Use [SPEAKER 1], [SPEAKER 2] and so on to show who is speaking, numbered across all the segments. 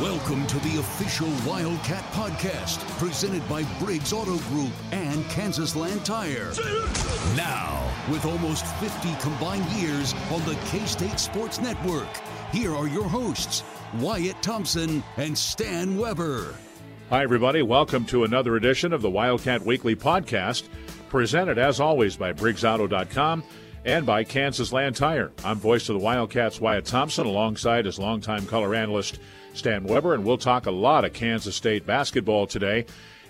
[SPEAKER 1] Welcome to the official Wildcat Podcast, presented by Briggs Auto Group and Kansas Land Tire. Now, with almost 50 combined years on the K State Sports Network, here are your hosts, Wyatt Thompson and Stan Weber.
[SPEAKER 2] Hi, everybody. Welcome to another edition of the Wildcat Weekly Podcast, presented as always by BriggsAuto.com and by Kansas Land Tire. I'm voice of the Wildcats, Wyatt Thompson, alongside his longtime color analyst, Stan Weber, and we'll talk a lot of Kansas State basketball today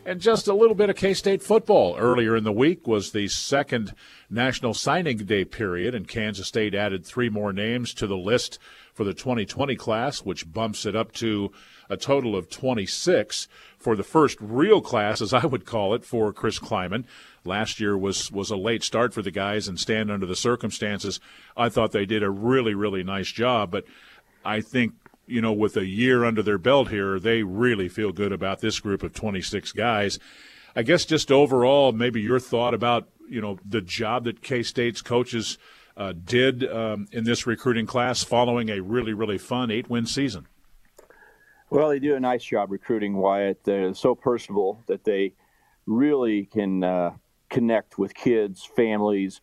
[SPEAKER 2] and just a little bit of K State football. Earlier in the week was the second National Signing Day period, and Kansas State added three more names to the list for the 2020 class, which bumps it up to a total of 26 for the first real class, as I would call it, for Chris Klieman. Last year was was a late start for the guys, and Stan under the circumstances, I thought they did a really really nice job. But I think you know, with a year under their belt here, they really feel good about this group of 26 guys. I guess just overall, maybe your thought about, you know, the job that K State's coaches uh, did um, in this recruiting class following a really, really fun eight win season.
[SPEAKER 3] Well, they do a nice job recruiting Wyatt. They're so personable that they really can uh, connect with kids, families,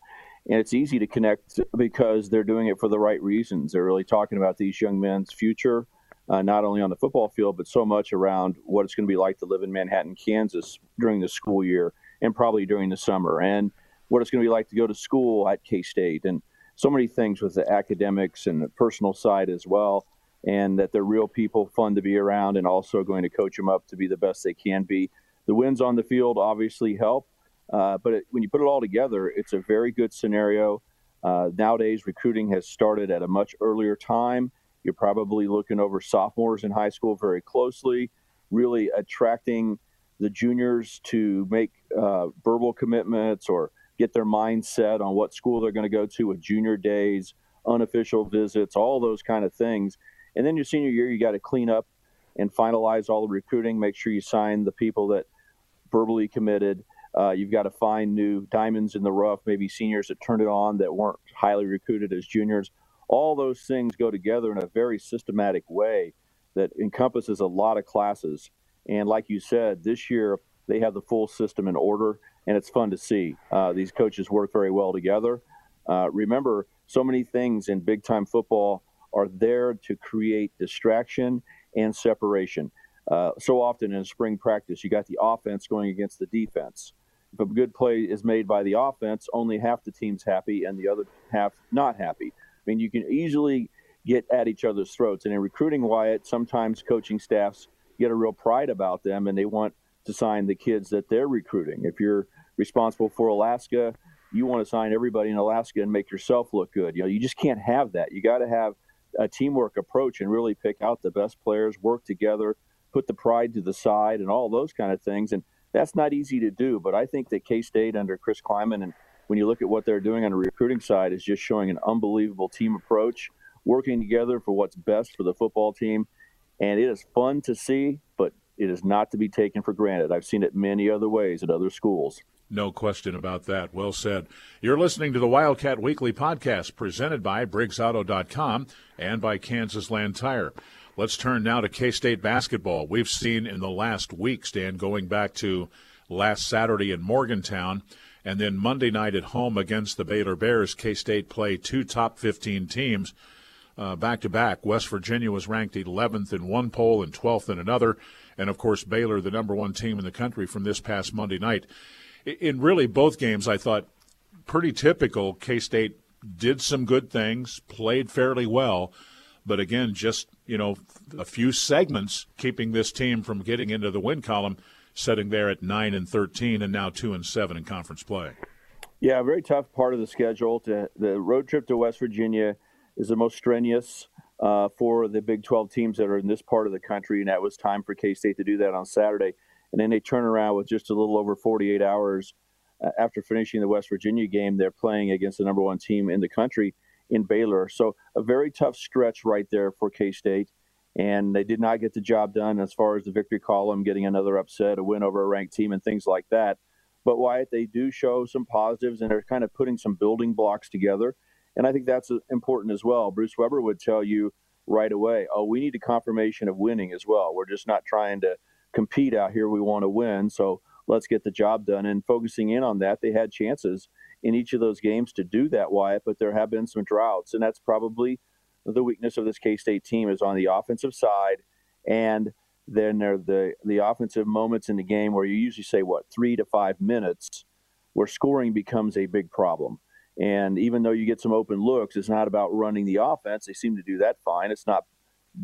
[SPEAKER 3] and it's easy to connect because they're doing it for the right reasons. They're really talking about these young men's future, uh, not only on the football field, but so much around what it's going to be like to live in Manhattan, Kansas during the school year and probably during the summer, and what it's going to be like to go to school at K State, and so many things with the academics and the personal side as well. And that they're real people, fun to be around, and also going to coach them up to be the best they can be. The wins on the field obviously help, uh, but it, when you put it all together, it's a very good scenario. Uh, nowadays, recruiting has started at a much earlier time. You're probably looking over sophomores in high school very closely, really attracting the juniors to make uh, verbal commitments or get their mindset on what school they're going to go to with junior days, unofficial visits, all those kind of things. And then your senior year, you got to clean up and finalize all the recruiting, make sure you sign the people that verbally committed uh, you've got to find new diamonds in the rough, maybe seniors that turned it on that weren't highly recruited as juniors. All those things go together in a very systematic way that encompasses a lot of classes. And like you said, this year they have the full system in order, and it's fun to see. Uh, these coaches work very well together. Uh, remember, so many things in big time football are there to create distraction and separation. Uh, so often in spring practice, you got the offense going against the defense if a good play is made by the offense, only half the team's happy and the other half not happy. I mean, you can easily get at each other's throats. And in recruiting Wyatt, sometimes coaching staffs get a real pride about them and they want to sign the kids that they're recruiting. If you're responsible for Alaska, you want to sign everybody in Alaska and make yourself look good. You know, you just can't have that. You got to have a teamwork approach and really pick out the best players, work together, put the pride to the side, and all those kind of things. And that's not easy to do. But I think that K State under Chris Klieman and when you look at what they're doing on the recruiting side is just showing an unbelievable team approach, working together for what's best for the football team. And it is fun to see, but it is not to be taken for granted. I've seen it many other ways at other schools.
[SPEAKER 2] No question about that. Well said. You're listening to the Wildcat Weekly podcast presented by BriggsAuto.com and by Kansas Land Tire. Let's turn now to K State basketball. We've seen in the last week, Stan, going back to last Saturday in Morgantown, and then Monday night at home against the Baylor Bears, K State play two top 15 teams back to back. West Virginia was ranked 11th in one poll and 12th in another. And of course, Baylor, the number one team in the country from this past Monday night in really both games, I thought pretty typical. K State did some good things, played fairly well, but again, just you know, a few segments keeping this team from getting into the win column, sitting there at nine and thirteen, and now two and seven in conference play.
[SPEAKER 3] Yeah, a very tough part of the schedule. To, the road trip to West Virginia is the most strenuous uh, for the Big 12 teams that are in this part of the country, and that was time for K State to do that on Saturday and then they turn around with just a little over 48 hours uh, after finishing the West Virginia game. They're playing against the number one team in the country in Baylor. So a very tough stretch right there for K State. And they did not get the job done as far as the victory column, getting another upset, a win over a ranked team, and things like that. But Wyatt, they do show some positives, and they're kind of putting some building blocks together. And I think that's uh, important as well. Bruce Weber would tell you right away, oh, we need a confirmation of winning as well. We're just not trying to compete out here. We want to win. So let's get the job done. And focusing in on that, they had chances in each of those games to do that, Wyatt, but there have been some droughts. And that's probably the weakness of this K State team is on the offensive side. And then there are the, the offensive moments in the game where you usually say, what, three to five minutes, where scoring becomes a big problem. And even though you get some open looks, it's not about running the offense. They seem to do that fine. It's not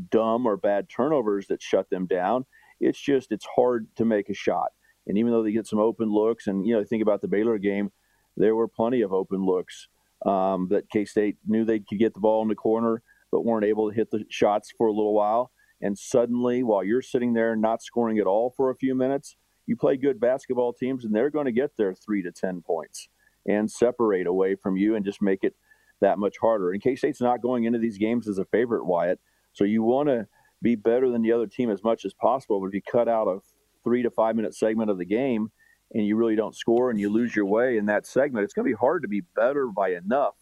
[SPEAKER 3] dumb or bad turnovers that shut them down. It's just it's hard to make a shot. And even though they get some open looks, and you know, think about the Baylor game, there were plenty of open looks um, that K State knew they could get the ball in the corner, but weren't able to hit the shots for a little while. And suddenly, while you're sitting there not scoring at all for a few minutes, you play good basketball teams, and they're going to get their three to ten points and separate away from you and just make it that much harder. And K State's not going into these games as a favorite, Wyatt. So you want to be better than the other team as much as possible. But if you cut out a three to five minute segment of the game and you really don't score and you lose your way in that segment, it's going to be hard to be better by enough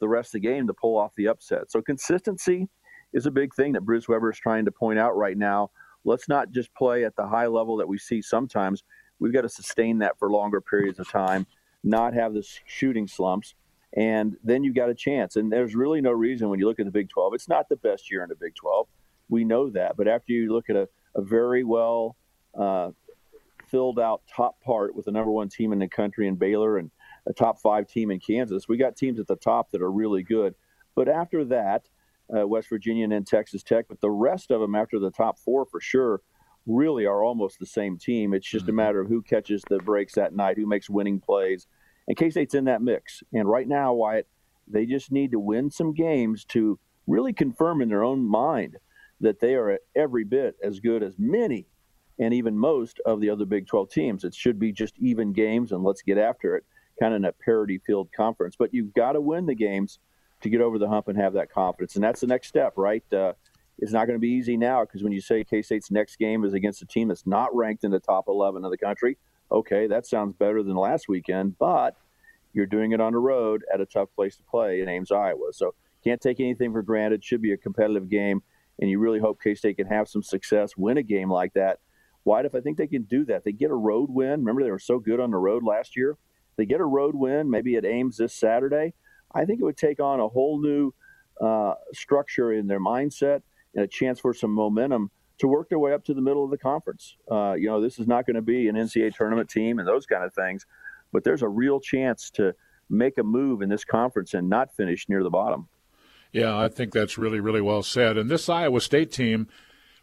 [SPEAKER 3] the rest of the game to pull off the upset. So consistency is a big thing that Bruce Weber is trying to point out right now. Let's not just play at the high level that we see sometimes. We've got to sustain that for longer periods of time, not have the shooting slumps, and then you've got a chance. And there's really no reason when you look at the Big 12, it's not the best year in the Big 12 we know that. But after you look at a, a very well uh, filled out top part with the number one team in the country in Baylor and a top five team in Kansas, we got teams at the top that are really good. But after that, uh, West Virginia and then Texas Tech, but the rest of them after the top four for sure really are almost the same team. It's just mm-hmm. a matter of who catches the breaks that night, who makes winning plays. And K State's in that mix. And right now, Wyatt, they just need to win some games to really confirm in their own mind that they are every bit as good as many and even most of the other Big 12 teams. It should be just even games and let's get after it, kind of in a parity field conference. But you've got to win the games to get over the hump and have that confidence. And that's the next step, right? Uh, it's not going to be easy now because when you say K State's next game is against a team that's not ranked in the top 11 of the country, okay, that sounds better than last weekend, but you're doing it on the road at a tough place to play in Ames, Iowa. So can't take anything for granted. Should be a competitive game and you really hope K State can have some success, win a game like that. Why? If I think they can do that, they get a road win. Remember, they were so good on the road last year. They get a road win, maybe at Ames this Saturday. I think it would take on a whole new uh, structure in their mindset and a chance for some momentum to work their way up to the middle of the conference. Uh, you know, this is not going to be an NCAA tournament team and those kind of things, but there's a real chance to make a move in this conference and not finish near the bottom.
[SPEAKER 2] Yeah, I think that's really, really well said. And this Iowa State team,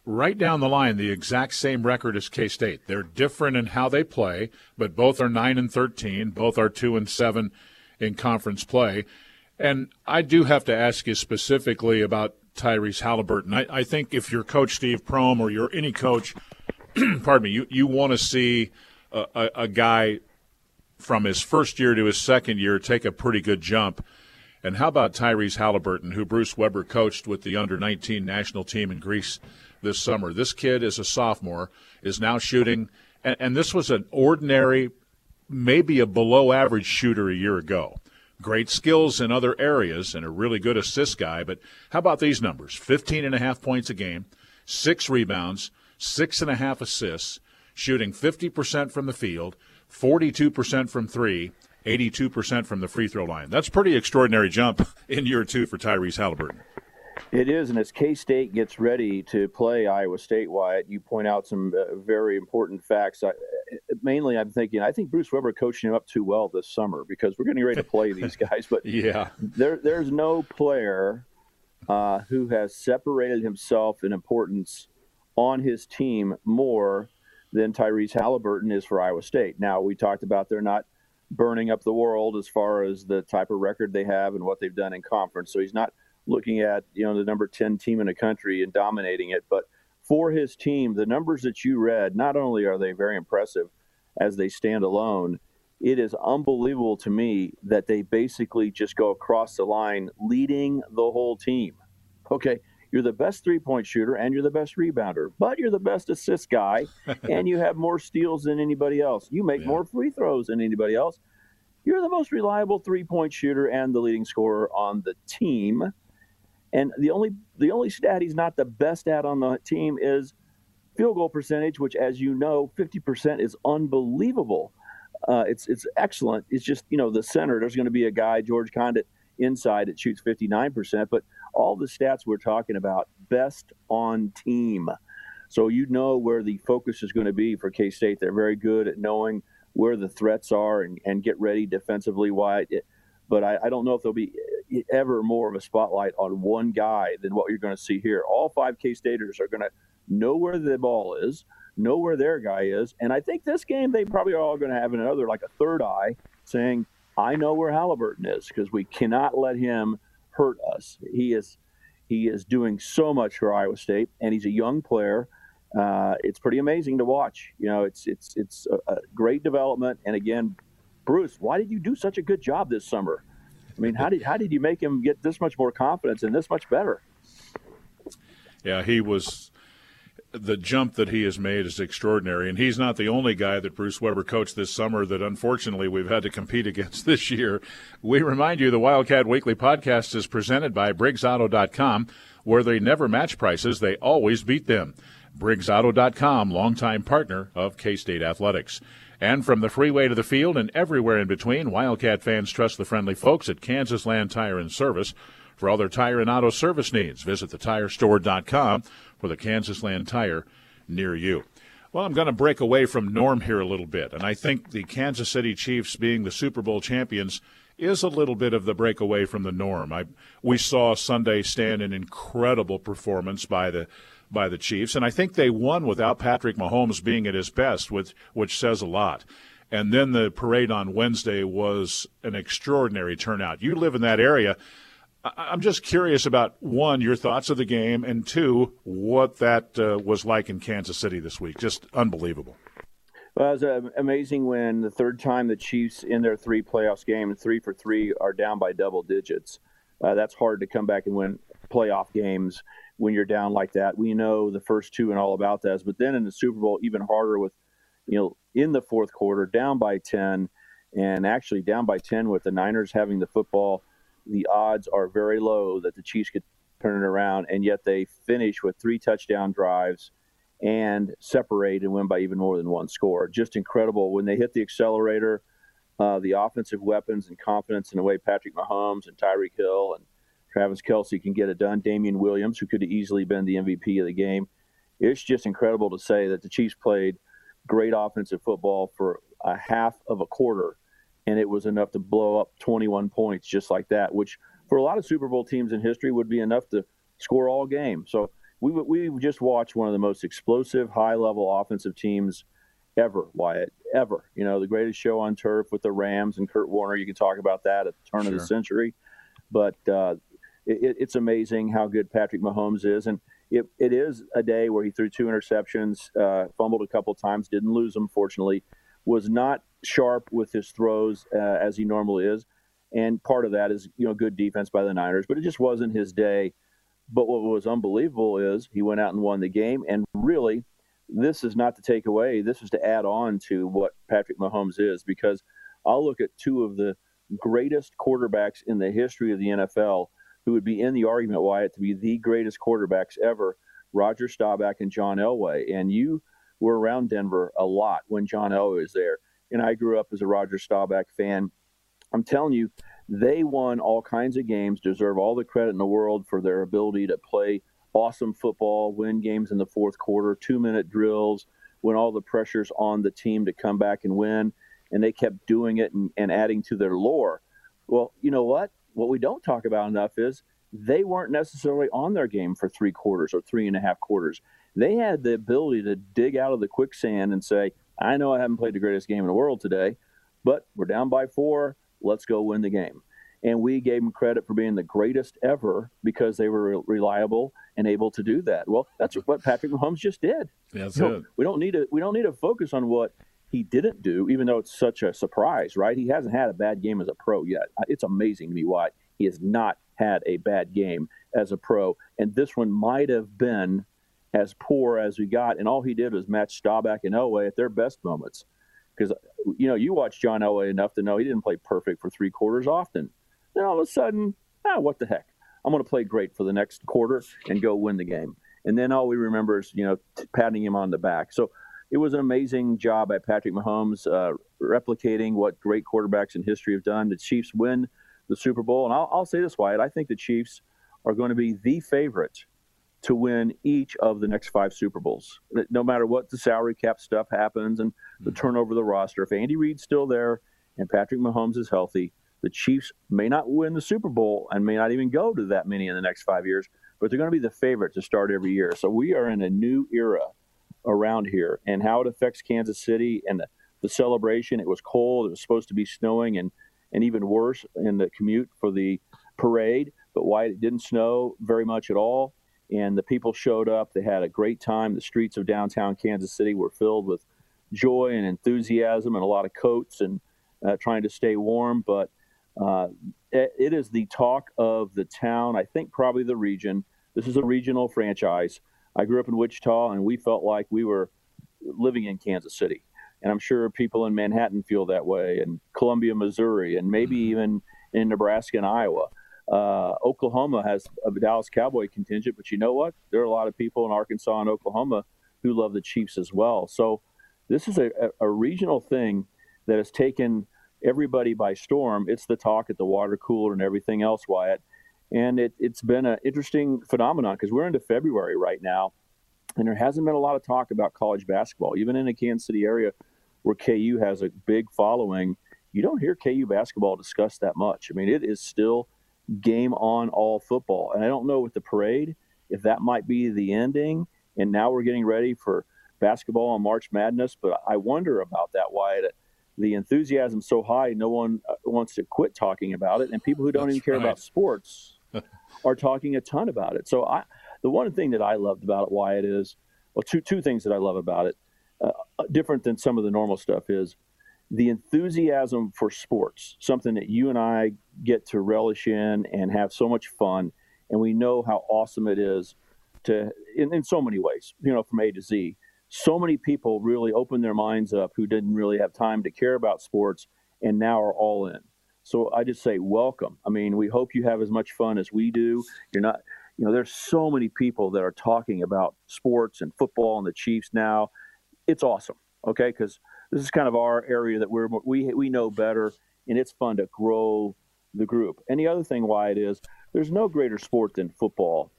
[SPEAKER 2] right down the line, the exact same record as K State. They're different in how they play, but both are nine and thirteen. Both are two and seven in conference play. And I do have to ask you specifically about Tyrese Halliburton. I, I think if you're Coach Steve Prohm or you're any coach, pardon me, you, you want to see a, a, a guy from his first year to his second year take a pretty good jump. And how about Tyrese Halliburton, who Bruce Weber coached with the under 19 national team in Greece this summer? This kid is a sophomore, is now shooting, and, and this was an ordinary, maybe a below average shooter a year ago. Great skills in other areas and a really good assist guy, but how about these numbers? 15 and a half points a game, six rebounds, six and a half assists, shooting 50% from the field, 42% from three, 82% from the free throw line. That's pretty extraordinary jump in year two for Tyrese Halliburton.
[SPEAKER 3] It is, and as K State gets ready to play Iowa State, Wyatt, you point out some uh, very important facts. I, mainly, I'm thinking I think Bruce Weber coaching him up too well this summer because we're getting ready to play these guys. But
[SPEAKER 2] yeah,
[SPEAKER 3] there, there's no player uh, who has separated himself in importance on his team more than Tyrese Halliburton is for Iowa State. Now, we talked about they're not burning up the world as far as the type of record they have and what they've done in conference. So he's not looking at you know the number 10 team in the country and dominating it. But for his team the numbers that you read not only are they very impressive as they stand alone it is unbelievable to me that they basically just go across the line leading the whole team. Okay you're the best three point shooter and you're the best rebounder but you're the best assist guy and you have more steals than anybody else. You make yeah. more free throws than anybody else. You're the most reliable three point shooter and the leading scorer on the team and the only the only stat he's not the best at on the team is field goal percentage, which, as you know, 50% is unbelievable. Uh, it's it's excellent. It's just you know the center. There's going to be a guy George Conditt inside that shoots 59%, but all the stats we're talking about best on team. So you know where the focus is going to be for K State. They're very good at knowing where the threats are and, and get ready defensively. Why? But I, I don't know if there'll be ever more of a spotlight on one guy than what you're going to see here. All five K Staters are going to know where the ball is, know where their guy is, and I think this game they probably are all going to have another like a third eye saying, "I know where Halliburton is," because we cannot let him hurt us. He is he is doing so much for Iowa State, and he's a young player. Uh, it's pretty amazing to watch. You know, it's it's it's a, a great development. And again, Bruce, why did you do such a good job this summer? I mean, how did how did you make him get this much more confidence and this much better?
[SPEAKER 2] Yeah, he was. The jump that he has made is extraordinary, and he's not the only guy that Bruce Weber coached this summer that unfortunately we've had to compete against this year. We remind you the Wildcat Weekly podcast is presented by BriggsAuto.com, where they never match prices, they always beat them. BriggsAuto.com, longtime partner of K State Athletics. And from the freeway to the field and everywhere in between, Wildcat fans trust the friendly folks at Kansas Land Tire and Service. For all their tire and auto service needs, visit thetirestore.com for the Kansas Land Tire near you. Well, I'm going to break away from norm here a little bit, and I think the Kansas City Chiefs being the Super Bowl champions is a little bit of the breakaway from the norm. I, we saw Sunday Stan an incredible performance by the by the Chiefs, and I think they won without Patrick Mahomes being at his best, which which says a lot. And then the parade on Wednesday was an extraordinary turnout. You live in that area. I'm just curious about one, your thoughts of the game, and two, what that uh, was like in Kansas City this week. Just unbelievable.
[SPEAKER 3] Well, it was uh, amazing when the third time the Chiefs in their three playoffs game, three for three, are down by double digits. Uh, that's hard to come back and win playoff games when you're down like that. We know the first two and all about that, but then in the Super Bowl, even harder with, you know, in the fourth quarter, down by 10, and actually down by 10 with the Niners having the football. The odds are very low that the Chiefs could turn it around, and yet they finish with three touchdown drives and separate and win by even more than one score. Just incredible. When they hit the accelerator, uh, the offensive weapons and confidence in the way Patrick Mahomes and Tyreek Hill and Travis Kelce can get it done. Damien Williams, who could have easily been the MVP of the game. It's just incredible to say that the Chiefs played great offensive football for a half of a quarter, and it was enough to blow up 21 points just like that, which for a lot of Super Bowl teams in history would be enough to score all game. So we we just watched one of the most explosive, high level offensive teams ever, Wyatt, ever. You know, the greatest show on turf with the Rams and Kurt Warner. You can talk about that at the turn sure. of the century, but uh, it, it's amazing how good Patrick Mahomes is, and it, it is a day where he threw two interceptions, uh, fumbled a couple times, didn't lose them, fortunately, was not sharp with his throws uh, as he normally is, and part of that is you know good defense by the Niners, but it just wasn't his day. But what was unbelievable is he went out and won the game, and really this is not to take away. This is to add on to what Patrick Mahomes is because I'll look at two of the greatest quarterbacks in the history of the NFL who would be in the argument, Wyatt, to be the greatest quarterbacks ever Roger Staubach and John Elway. And you were around Denver a lot when John Elway was there. And I grew up as a Roger Staubach fan. I'm telling you, they won all kinds of games, deserve all the credit in the world for their ability to play awesome football, win games in the fourth quarter, two minute drills, when all the pressure's on the team to come back and win. And they kept doing it and, and adding to their lore. Well, you know what? What we don't talk about enough is they weren't necessarily on their game for three quarters or three and a half quarters. They had the ability to dig out of the quicksand and say, I know I haven't played the greatest game in the world today, but we're down by four. Let's go win the game and we gave them credit for being the greatest ever because they were reliable and able to do that. Well, that's what Patrick Mahomes just did.
[SPEAKER 2] That's so it.
[SPEAKER 3] We don't need to we don't need to focus on what he didn't do, even though it's such a surprise, right? He hasn't had a bad game as a pro yet. It's amazing to me why he has not had a bad game as a pro, and this one might have been as poor as we got, and all he did was match Staubach and Elway at their best moments. Because you know, you watch John Elway enough to know he didn't play perfect for three quarters often. Then all of a sudden, ah, what the heck? I'm going to play great for the next quarter and go win the game. And then all we remember is, you know, patting him on the back. So it was an amazing job by Patrick Mahomes, uh, replicating what great quarterbacks in history have done. The Chiefs win the Super Bowl. And I'll, I'll say this, Wyatt. I think the Chiefs are going to be the favorite to win each of the next five Super Bowls. No matter what the salary cap stuff happens and the mm-hmm. turnover of the roster, if Andy Reid's still there and Patrick Mahomes is healthy, the Chiefs may not win the Super Bowl and may not even go to that many in the next five years, but they're going to be the favorite to start every year. So we are in a new era around here, and how it affects Kansas City and the, the celebration. It was cold. It was supposed to be snowing, and and even worse in the commute for the parade. But Wyatt didn't snow very much at all, and the people showed up. They had a great time. The streets of downtown Kansas City were filled with joy and enthusiasm, and a lot of coats and uh, trying to stay warm. But uh, it is the talk of the town, I think probably the region. This is a regional franchise. I grew up in Wichita, and we felt like we were living in Kansas City. And I'm sure people in Manhattan feel that way, and Columbia, Missouri, and maybe mm-hmm. even in Nebraska and Iowa. Uh, Oklahoma has a Dallas Cowboy contingent, but you know what? There are a lot of people in Arkansas and Oklahoma who love the Chiefs as well. So this is a, a regional thing that has taken everybody by storm. It's the talk at the water cooler and everything else, Wyatt. And it, it's been an interesting phenomenon because we're into February right now, and there hasn't been a lot of talk about college basketball. Even in the Kansas City area where KU has a big following, you don't hear KU basketball discussed that much. I mean, it is still game on all football. And I don't know with the parade if that might be the ending. And now we're getting ready for basketball on March Madness, but I wonder about that, Wyatt the enthusiasm so high, no one uh, wants to quit talking about it, and people who don't That's even care right. about sports are talking a ton about it. So I, the one thing that I loved about it, Wyatt, is well, two two things that I love about it, uh, different than some of the normal stuff, is the enthusiasm for sports, something that you and I get to relish in and have so much fun, and we know how awesome it is to in, in so many ways, you know, from A to Z so many people really opened their minds up who didn't really have time to care about sports and now are all in. So I just say welcome. I mean, we hope you have as much fun as we do. You're not, you know, there's so many people that are talking about sports and football and the Chiefs now. It's awesome, okay? Because this is kind of our area that we're we we know better, and it's fun to grow the group. And the other thing Wyatt is, there's no greater sport than football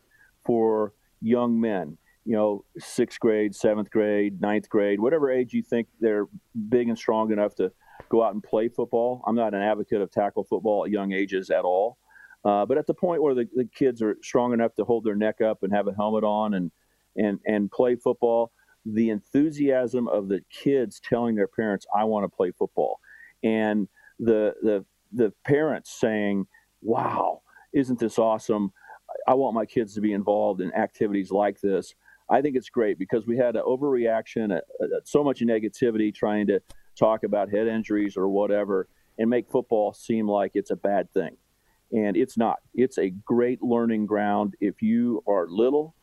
[SPEAKER 3] for young men you know, sixth grade, seventh grade, ninth grade, whatever age you think they're big and strong enough to go out and play football. I'm not an advocate of tackle football at young ages at all. Uh, but at the point where the, the kids are strong enough to hold their neck up and have a helmet on and and and play football, the enthusiasm of the kids telling their parents, "I want to play football," and the the the parents saying, "Wow, isn't this awesome? I want my kids to be involved in activities like this." I think it's great because we had an overreaction, a, a, so much negativity trying to talk about head injuries or whatever, and make football seem like it's a bad thing. And it's not. It's a great learning ground. If you are little,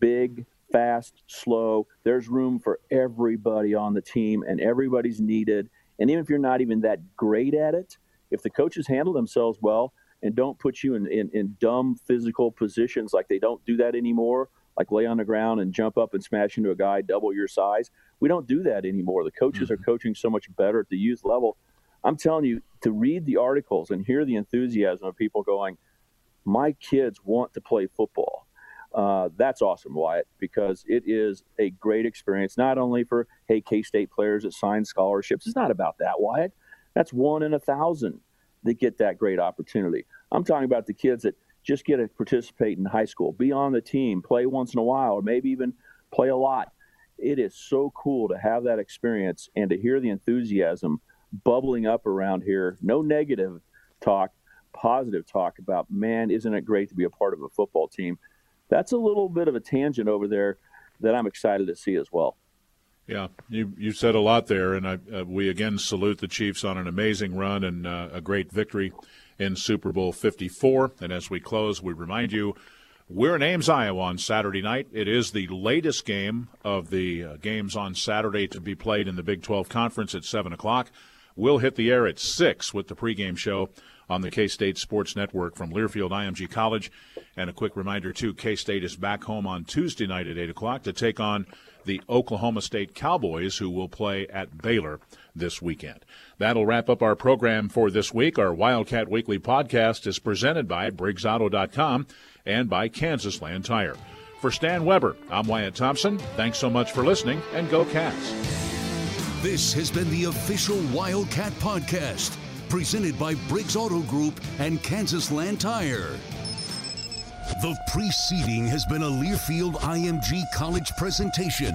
[SPEAKER 3] big, fast, slow, there's room for everybody on the team, and everybody's needed. And even if you're not even that great at it, if the coaches handle themselves well and don't put you in, in, in dumb physical positions like they don't do that anymore, like lay on the ground and jump up and smash into a guy double your size. We don't do that anymore. The coaches mm-hmm. are coaching so much better at the youth level. I'm telling you to read the articles and hear the enthusiasm of people going, "My kids want to play football." Uh, that's awesome, Wyatt, because it is a great experience. Not only for hey K State players that sign scholarships. It's not about that, Wyatt. That's one in a thousand that get that great opportunity. I'm talking about the kids that just get to participate in high school, be on the team, play once in a while, or maybe even play a lot. It is so cool to have that experience and to hear the enthusiasm bubbling up around here. No negative talk, positive talk about, man, isn't it great to be a part of a football team? That's a little bit of a tangent over there that I'm excited to see as well.
[SPEAKER 2] Yeah, you you said a lot there, and I, uh, we again salute the Chiefs on an amazing run and uh, a great victory in Super Bowl 54. And as we close, we remind you we're in Ames, Iowa on Saturday night. It is the latest game of the uh, games on Saturday to be played in the Big 12 Conference at 7 o'clock. We'll hit the air at 6 with the pregame show on the K State Sports Network from Learfield IMG College. And a quick reminder, too K State is back home on Tuesday night at 8 o'clock to take on the Oklahoma State Cowboys, who will play at Baylor this weekend. That'll wrap up our program for this week. Our Wildcat Weekly podcast is presented by BriggsAuto.com and by Kansas Land Tire. For Stan Weber, I'm Wyatt Thompson. Thanks so much for listening, and go Cats.
[SPEAKER 1] This has been the official Wildcat podcast, presented by Briggs Auto Group and Kansas Land Tire. The preceding has been a Learfield IMG College presentation.